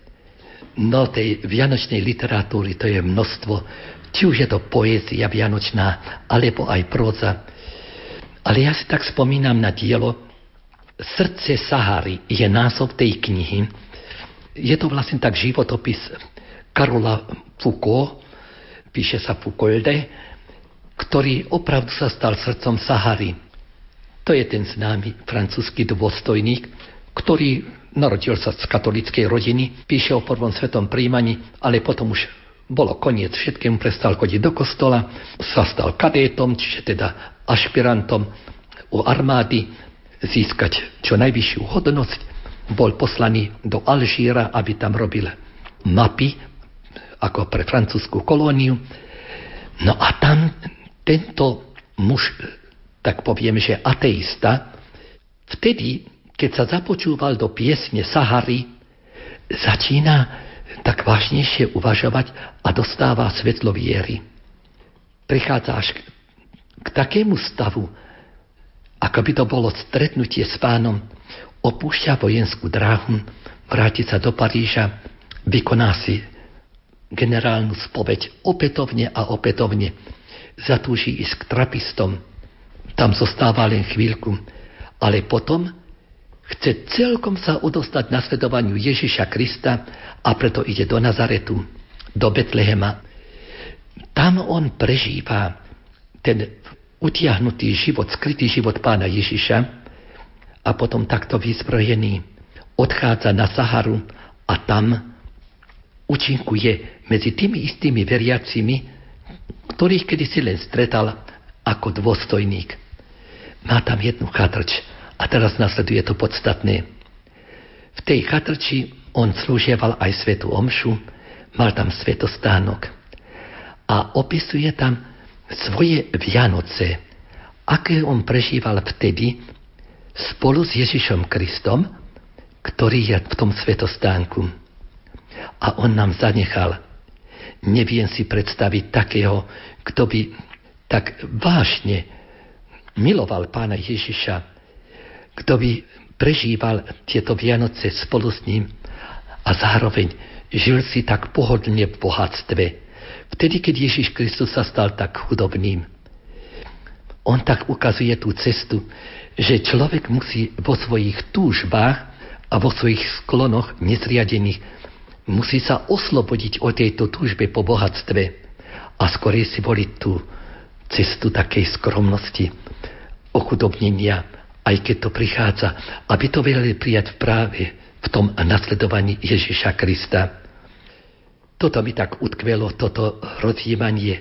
No tej vianočnej literatúry to je množstvo, či už je to poézia vianočná, alebo aj próza. Ale ja si tak spomínam na dielo Srdce Sahary je názov tej knihy. Je to vlastne tak životopis Karola Foucault, píše sa Foucaulde, ktorý opravdu sa stal srdcom Sahary. To je ten známy francúzsky dôstojník, ktorý narodil sa z katolíckej rodiny, píše o prvom svetom príjmaní, ale potom už bolo koniec všetkému, prestal chodiť do kostola, sa stal kadétom, čiže teda ašpirantom u armády, získať čo najvyššiu hodnosť, bol poslaný do Alžíra, aby tam robil mapy ako pre francúzskú kolóniu. No a tam tento muž, tak poviem, že ateista, vtedy, keď sa započúval do piesne Sahary, začína tak vážnejšie uvažovať a dostáva svetlo viery. Prichádza až k, takému stavu, ako by to bolo stretnutie s pánom, opúšťa vojenskú dráhu, vráti sa do Paríža, vykoná si generálnu spoveď opätovne a opätovne. Zatúži ísť k trapistom. Tam zostáva len chvíľku. Ale potom chce celkom sa odostať nasledovaniu Ježiša Krista a preto ide do Nazaretu, do Betlehema. Tam on prežíva ten utiahnutý život, skrytý život pána Ježiša a potom takto vyzbrojený odchádza na Saharu a tam účinkuje medzi tými istými veriacimi, ktorých kedysi len stretal ako dôstojník. Má tam jednu chatrč a teraz nasleduje to podstatné. V tej chatrči on slúžieval aj svetu omšu, mal tam svetostánok a opisuje tam svoje Vianoce, aké on prežíval vtedy spolu s Ježišom Kristom, ktorý je v tom svetostánku a on nám zanechal. Neviem si predstaviť takého, kto by tak vážne miloval pána Ježiša, kto by prežíval tieto Vianoce spolu s ním a zároveň žil si tak pohodlne v bohatstve. Vtedy, keď Ježiš Kristus sa stal tak chudobným. On tak ukazuje tú cestu, že človek musí vo svojich túžbách a vo svojich sklonoch nezriadených musí sa oslobodiť od tejto túžbe po bohatstve a skorej si voliť tú cestu takej skromnosti, ochudobnenia, aj keď to prichádza, aby to vedeli prijať práve v tom nasledovaní Ježiša Krista. Toto mi tak utkvelo, toto rozjímanie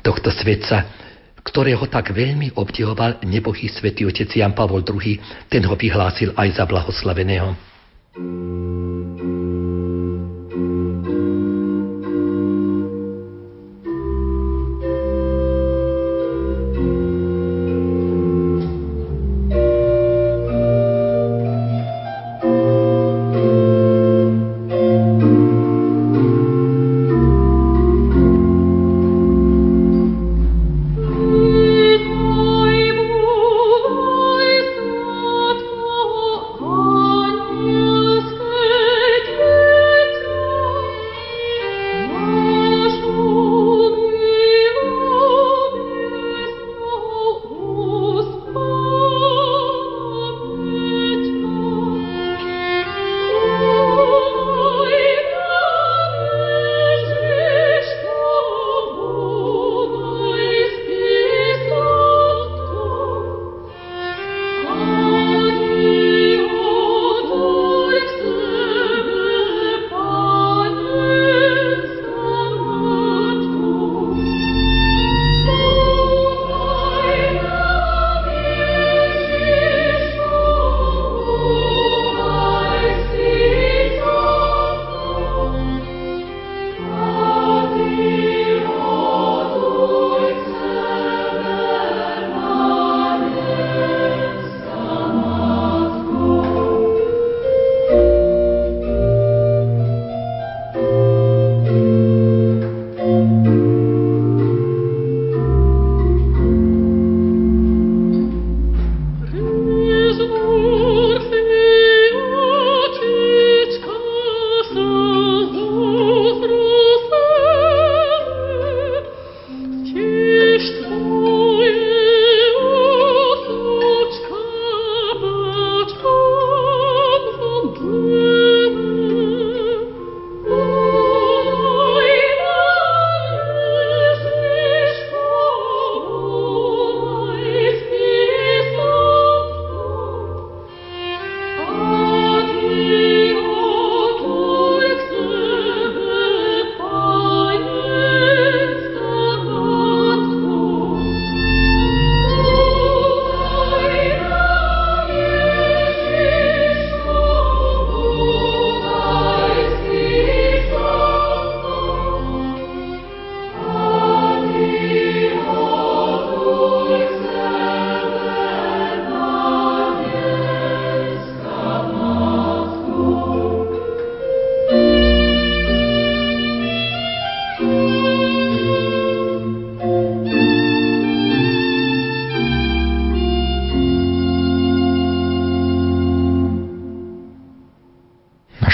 tohto svetca, ktorého tak veľmi obdivoval nebohý svätý otec Jan Pavol II, ten ho vyhlásil aj za blahoslaveného.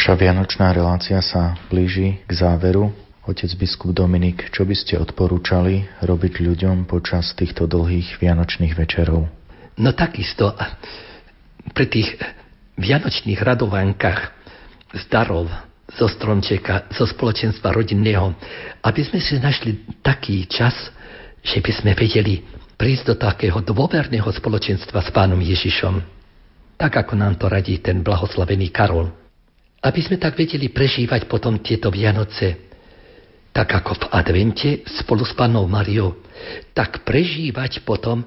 Vianočná relácia sa blíži k záveru. Otec biskup Dominik, čo by ste odporúčali robiť ľuďom počas týchto dlhých vianočných večerov? No takisto pri tých vianočných radovánkach z darov, zo stromčeka, zo spoločenstva rodinného, aby sme si našli taký čas, že by sme vedeli prísť do takého dôverného spoločenstva s pánom Ježišom. Tak ako nám to radí ten blahoslavený Karol. Aby sme tak vedeli prežívať potom tieto Vianoce, tak ako v advente spolu s Pannou Mariou, tak prežívať potom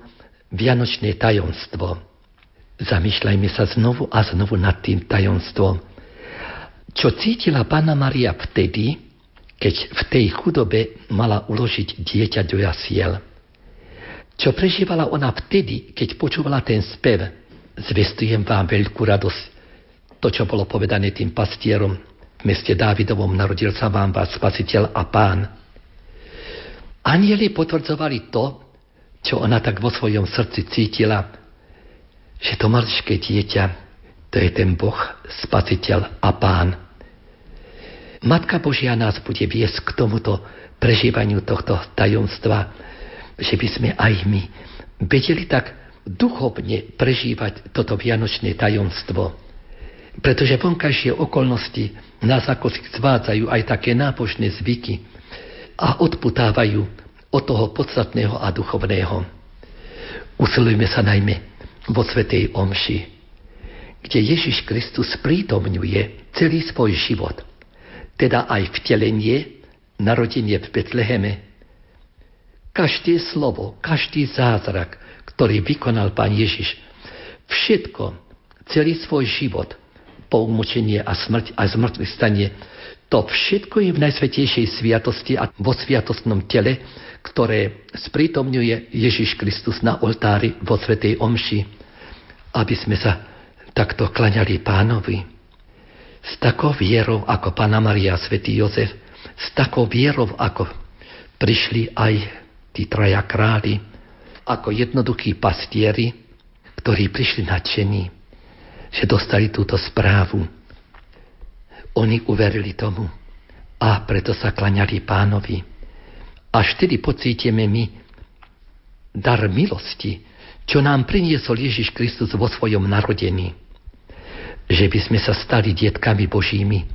Vianočné tajomstvo. Zamýšľajme sa znovu a znovu nad tým tajomstvom. Čo cítila Panna Maria vtedy, keď v tej chudobe mala uložiť dieťa do jasiel. Čo prežívala ona vtedy, keď počúvala ten spev. Zvestujem vám veľkú radosť, to, čo bolo povedané tým pastierom. V meste Dávidovom narodil sa vám vás spasiteľ a pán. Anieli potvrdzovali to, čo ona tak vo svojom srdci cítila, že to maličké dieťa, to je ten Boh, spasiteľ a pán. Matka Božia nás bude viesť k tomuto prežívaniu tohto tajomstva, že by sme aj my vedeli tak duchovne prežívať toto vianočné tajomstvo Pretože vonkajšie okolnosti nás ako zvádzajú aj také nábožné zvyky a odputávajú od toho podstatného a duchovného. Usilujme sa najmä vo Svetej Omši, kde Ježiš Kristus prítomňuje celý svoj život, teda aj vtelenie, narodenie v Betleheme. Každé slovo, každý zázrak, ktorý vykonal Pán Ježiš, všetko, celý svoj život, po umučenie a smrť a zmrtvý stanie, to všetko je v najsvetejšej sviatosti a vo sviatostnom tele, ktoré sprítomňuje Ježiš Kristus na oltári vo Svetej Omši, aby sme sa takto klaňali pánovi. S takou vierou ako Pána Maria a Svetý Jozef, s takou vierou ako prišli aj tí traja králi, ako jednoduchí pastieri, ktorí prišli nadšení, že dostali túto správu. Oni uverili tomu a preto sa klaňali pánovi. Až vtedy pocítime my dar milosti, čo nám priniesol Ježiš Kristus vo svojom narodení. Že by sme sa stali dietkami Božími,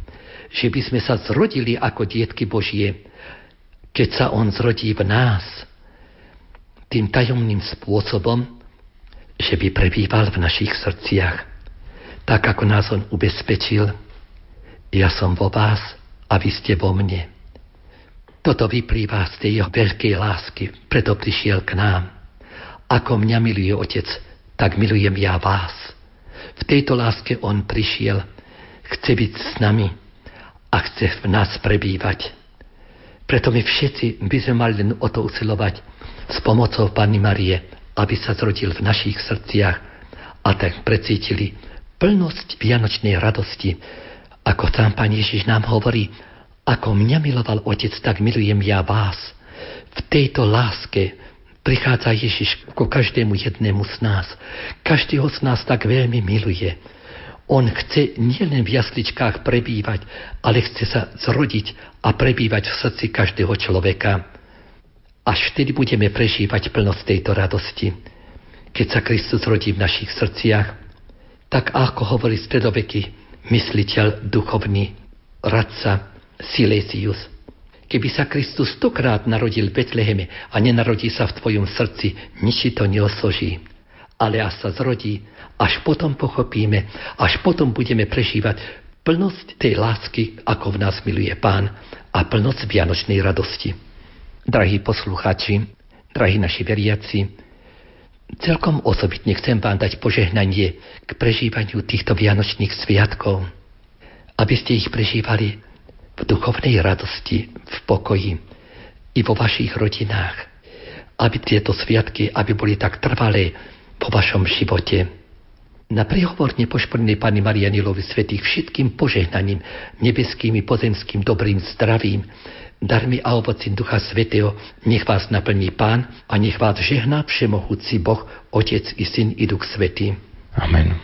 že by sme sa zrodili ako dietky Božie, keď sa On zrodí v nás, tým tajomným spôsobom, že by prebýval v našich srdciach, tak ako nás On ubezpečil, ja som vo vás a vy ste vo mne. Toto vyplýva z tej jeho veľkej lásky, preto prišiel k nám. Ako mňa miluje Otec, tak milujem ja vás. V tejto láske On prišiel, chce byť s nami a chce v nás prebývať. Preto my všetci by sme mali len o to usilovať s pomocou Panny Marie, aby sa zrodil v našich srdciach a tak precítili plnosť vianočnej radosti, ako sám Pán Ježiš nám hovorí, ako mňa miloval Otec, tak milujem ja vás. V tejto láske prichádza Ježiš ku každému jednému z nás. Každého z nás tak veľmi miluje. On chce nielen v jasličkách prebývať, ale chce sa zrodiť a prebývať v srdci každého človeka. Až vtedy budeme prežívať plnosť tejto radosti. Keď sa Kristus rodí v našich srdciach, tak ako hovorí stredoveký mysliteľ duchovný, radca Silesius. Keby sa Kristus stokrát narodil v Betleheme a nenarodí sa v tvojom srdci, nič to neosoží. Ale až sa zrodí, až potom pochopíme, až potom budeme prežívať plnosť tej lásky, ako v nás miluje Pán a plnosť vianočnej radosti. Drahí poslucháči, drahí naši veriaci, celkom osobitne chcem vám dať požehnanie k prežívaniu týchto vianočných sviatkov, aby ste ich prežívali v duchovnej radosti, v pokoji i vo vašich rodinách. Aby tieto sviatky, aby boli tak trvalé po vašom živote. Na príhovor nepošpornej Pani Marianilovi svetých všetkým požehnaním, nebeským i pozemským dobrým zdravím, darmi a ovocím Ducha Svetého, nech vás naplní Pán a nech vás žehná všemohúci Boh, Otec i Syn i Duch Svetý. Amen.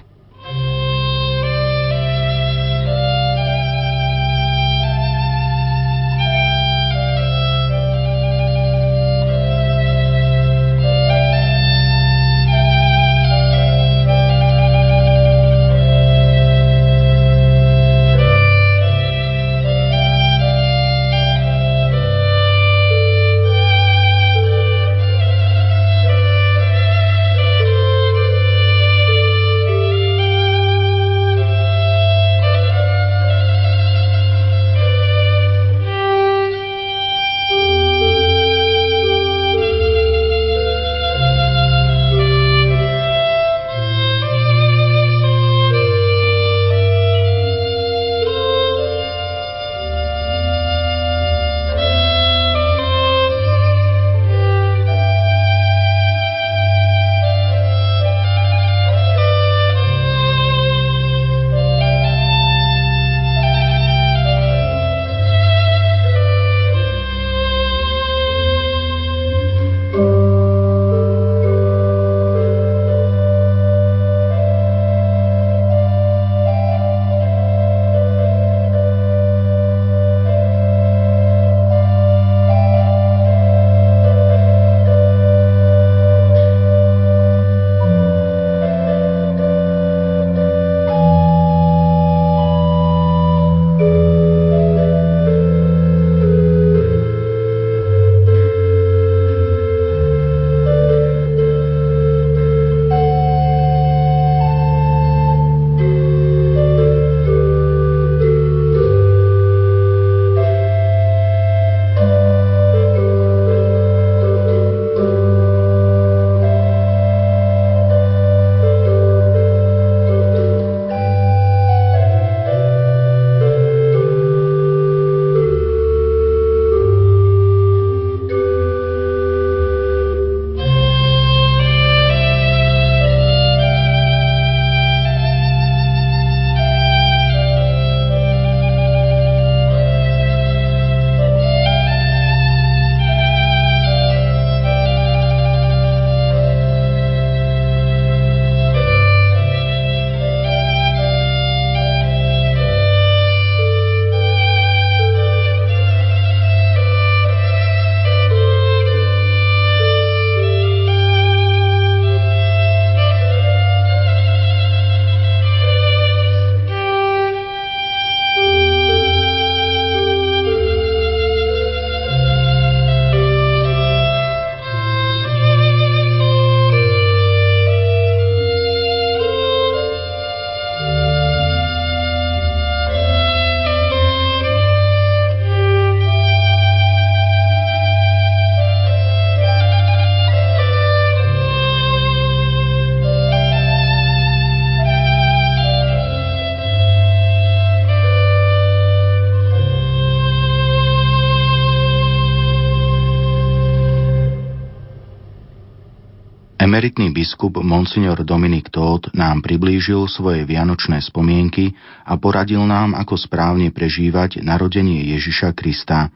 Biskup Monsignor Dominik Todd nám priblížil svoje vianočné spomienky a poradil nám, ako správne prežívať narodenie Ježiša Krista.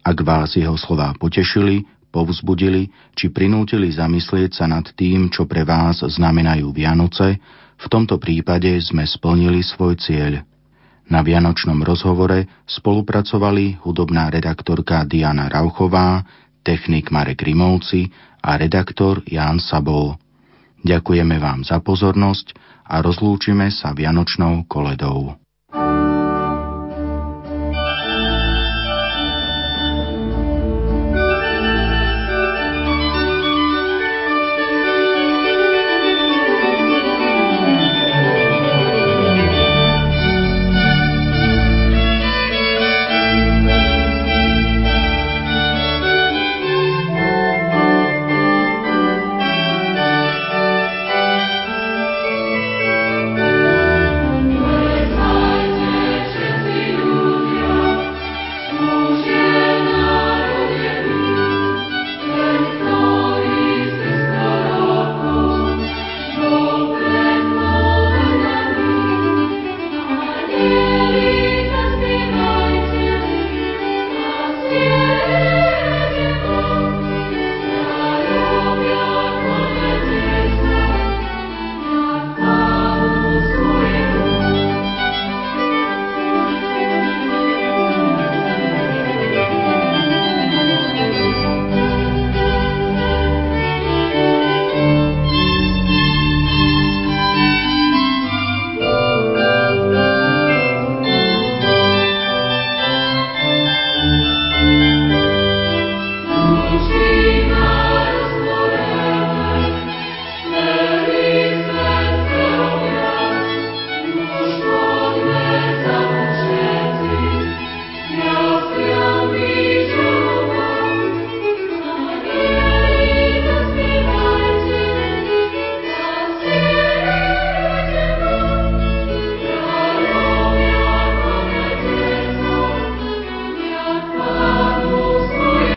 Ak vás jeho slová potešili, povzbudili či prinútili zamyslieť sa nad tým, čo pre vás znamenajú Vianoce, v tomto prípade sme splnili svoj cieľ. Na Vianočnom rozhovore spolupracovali hudobná redaktorka Diana Rauchová, technik Marek Rimovci a redaktor Ján Sabol. Ďakujeme vám za pozornosť a rozlúčime sa Vianočnou koledou.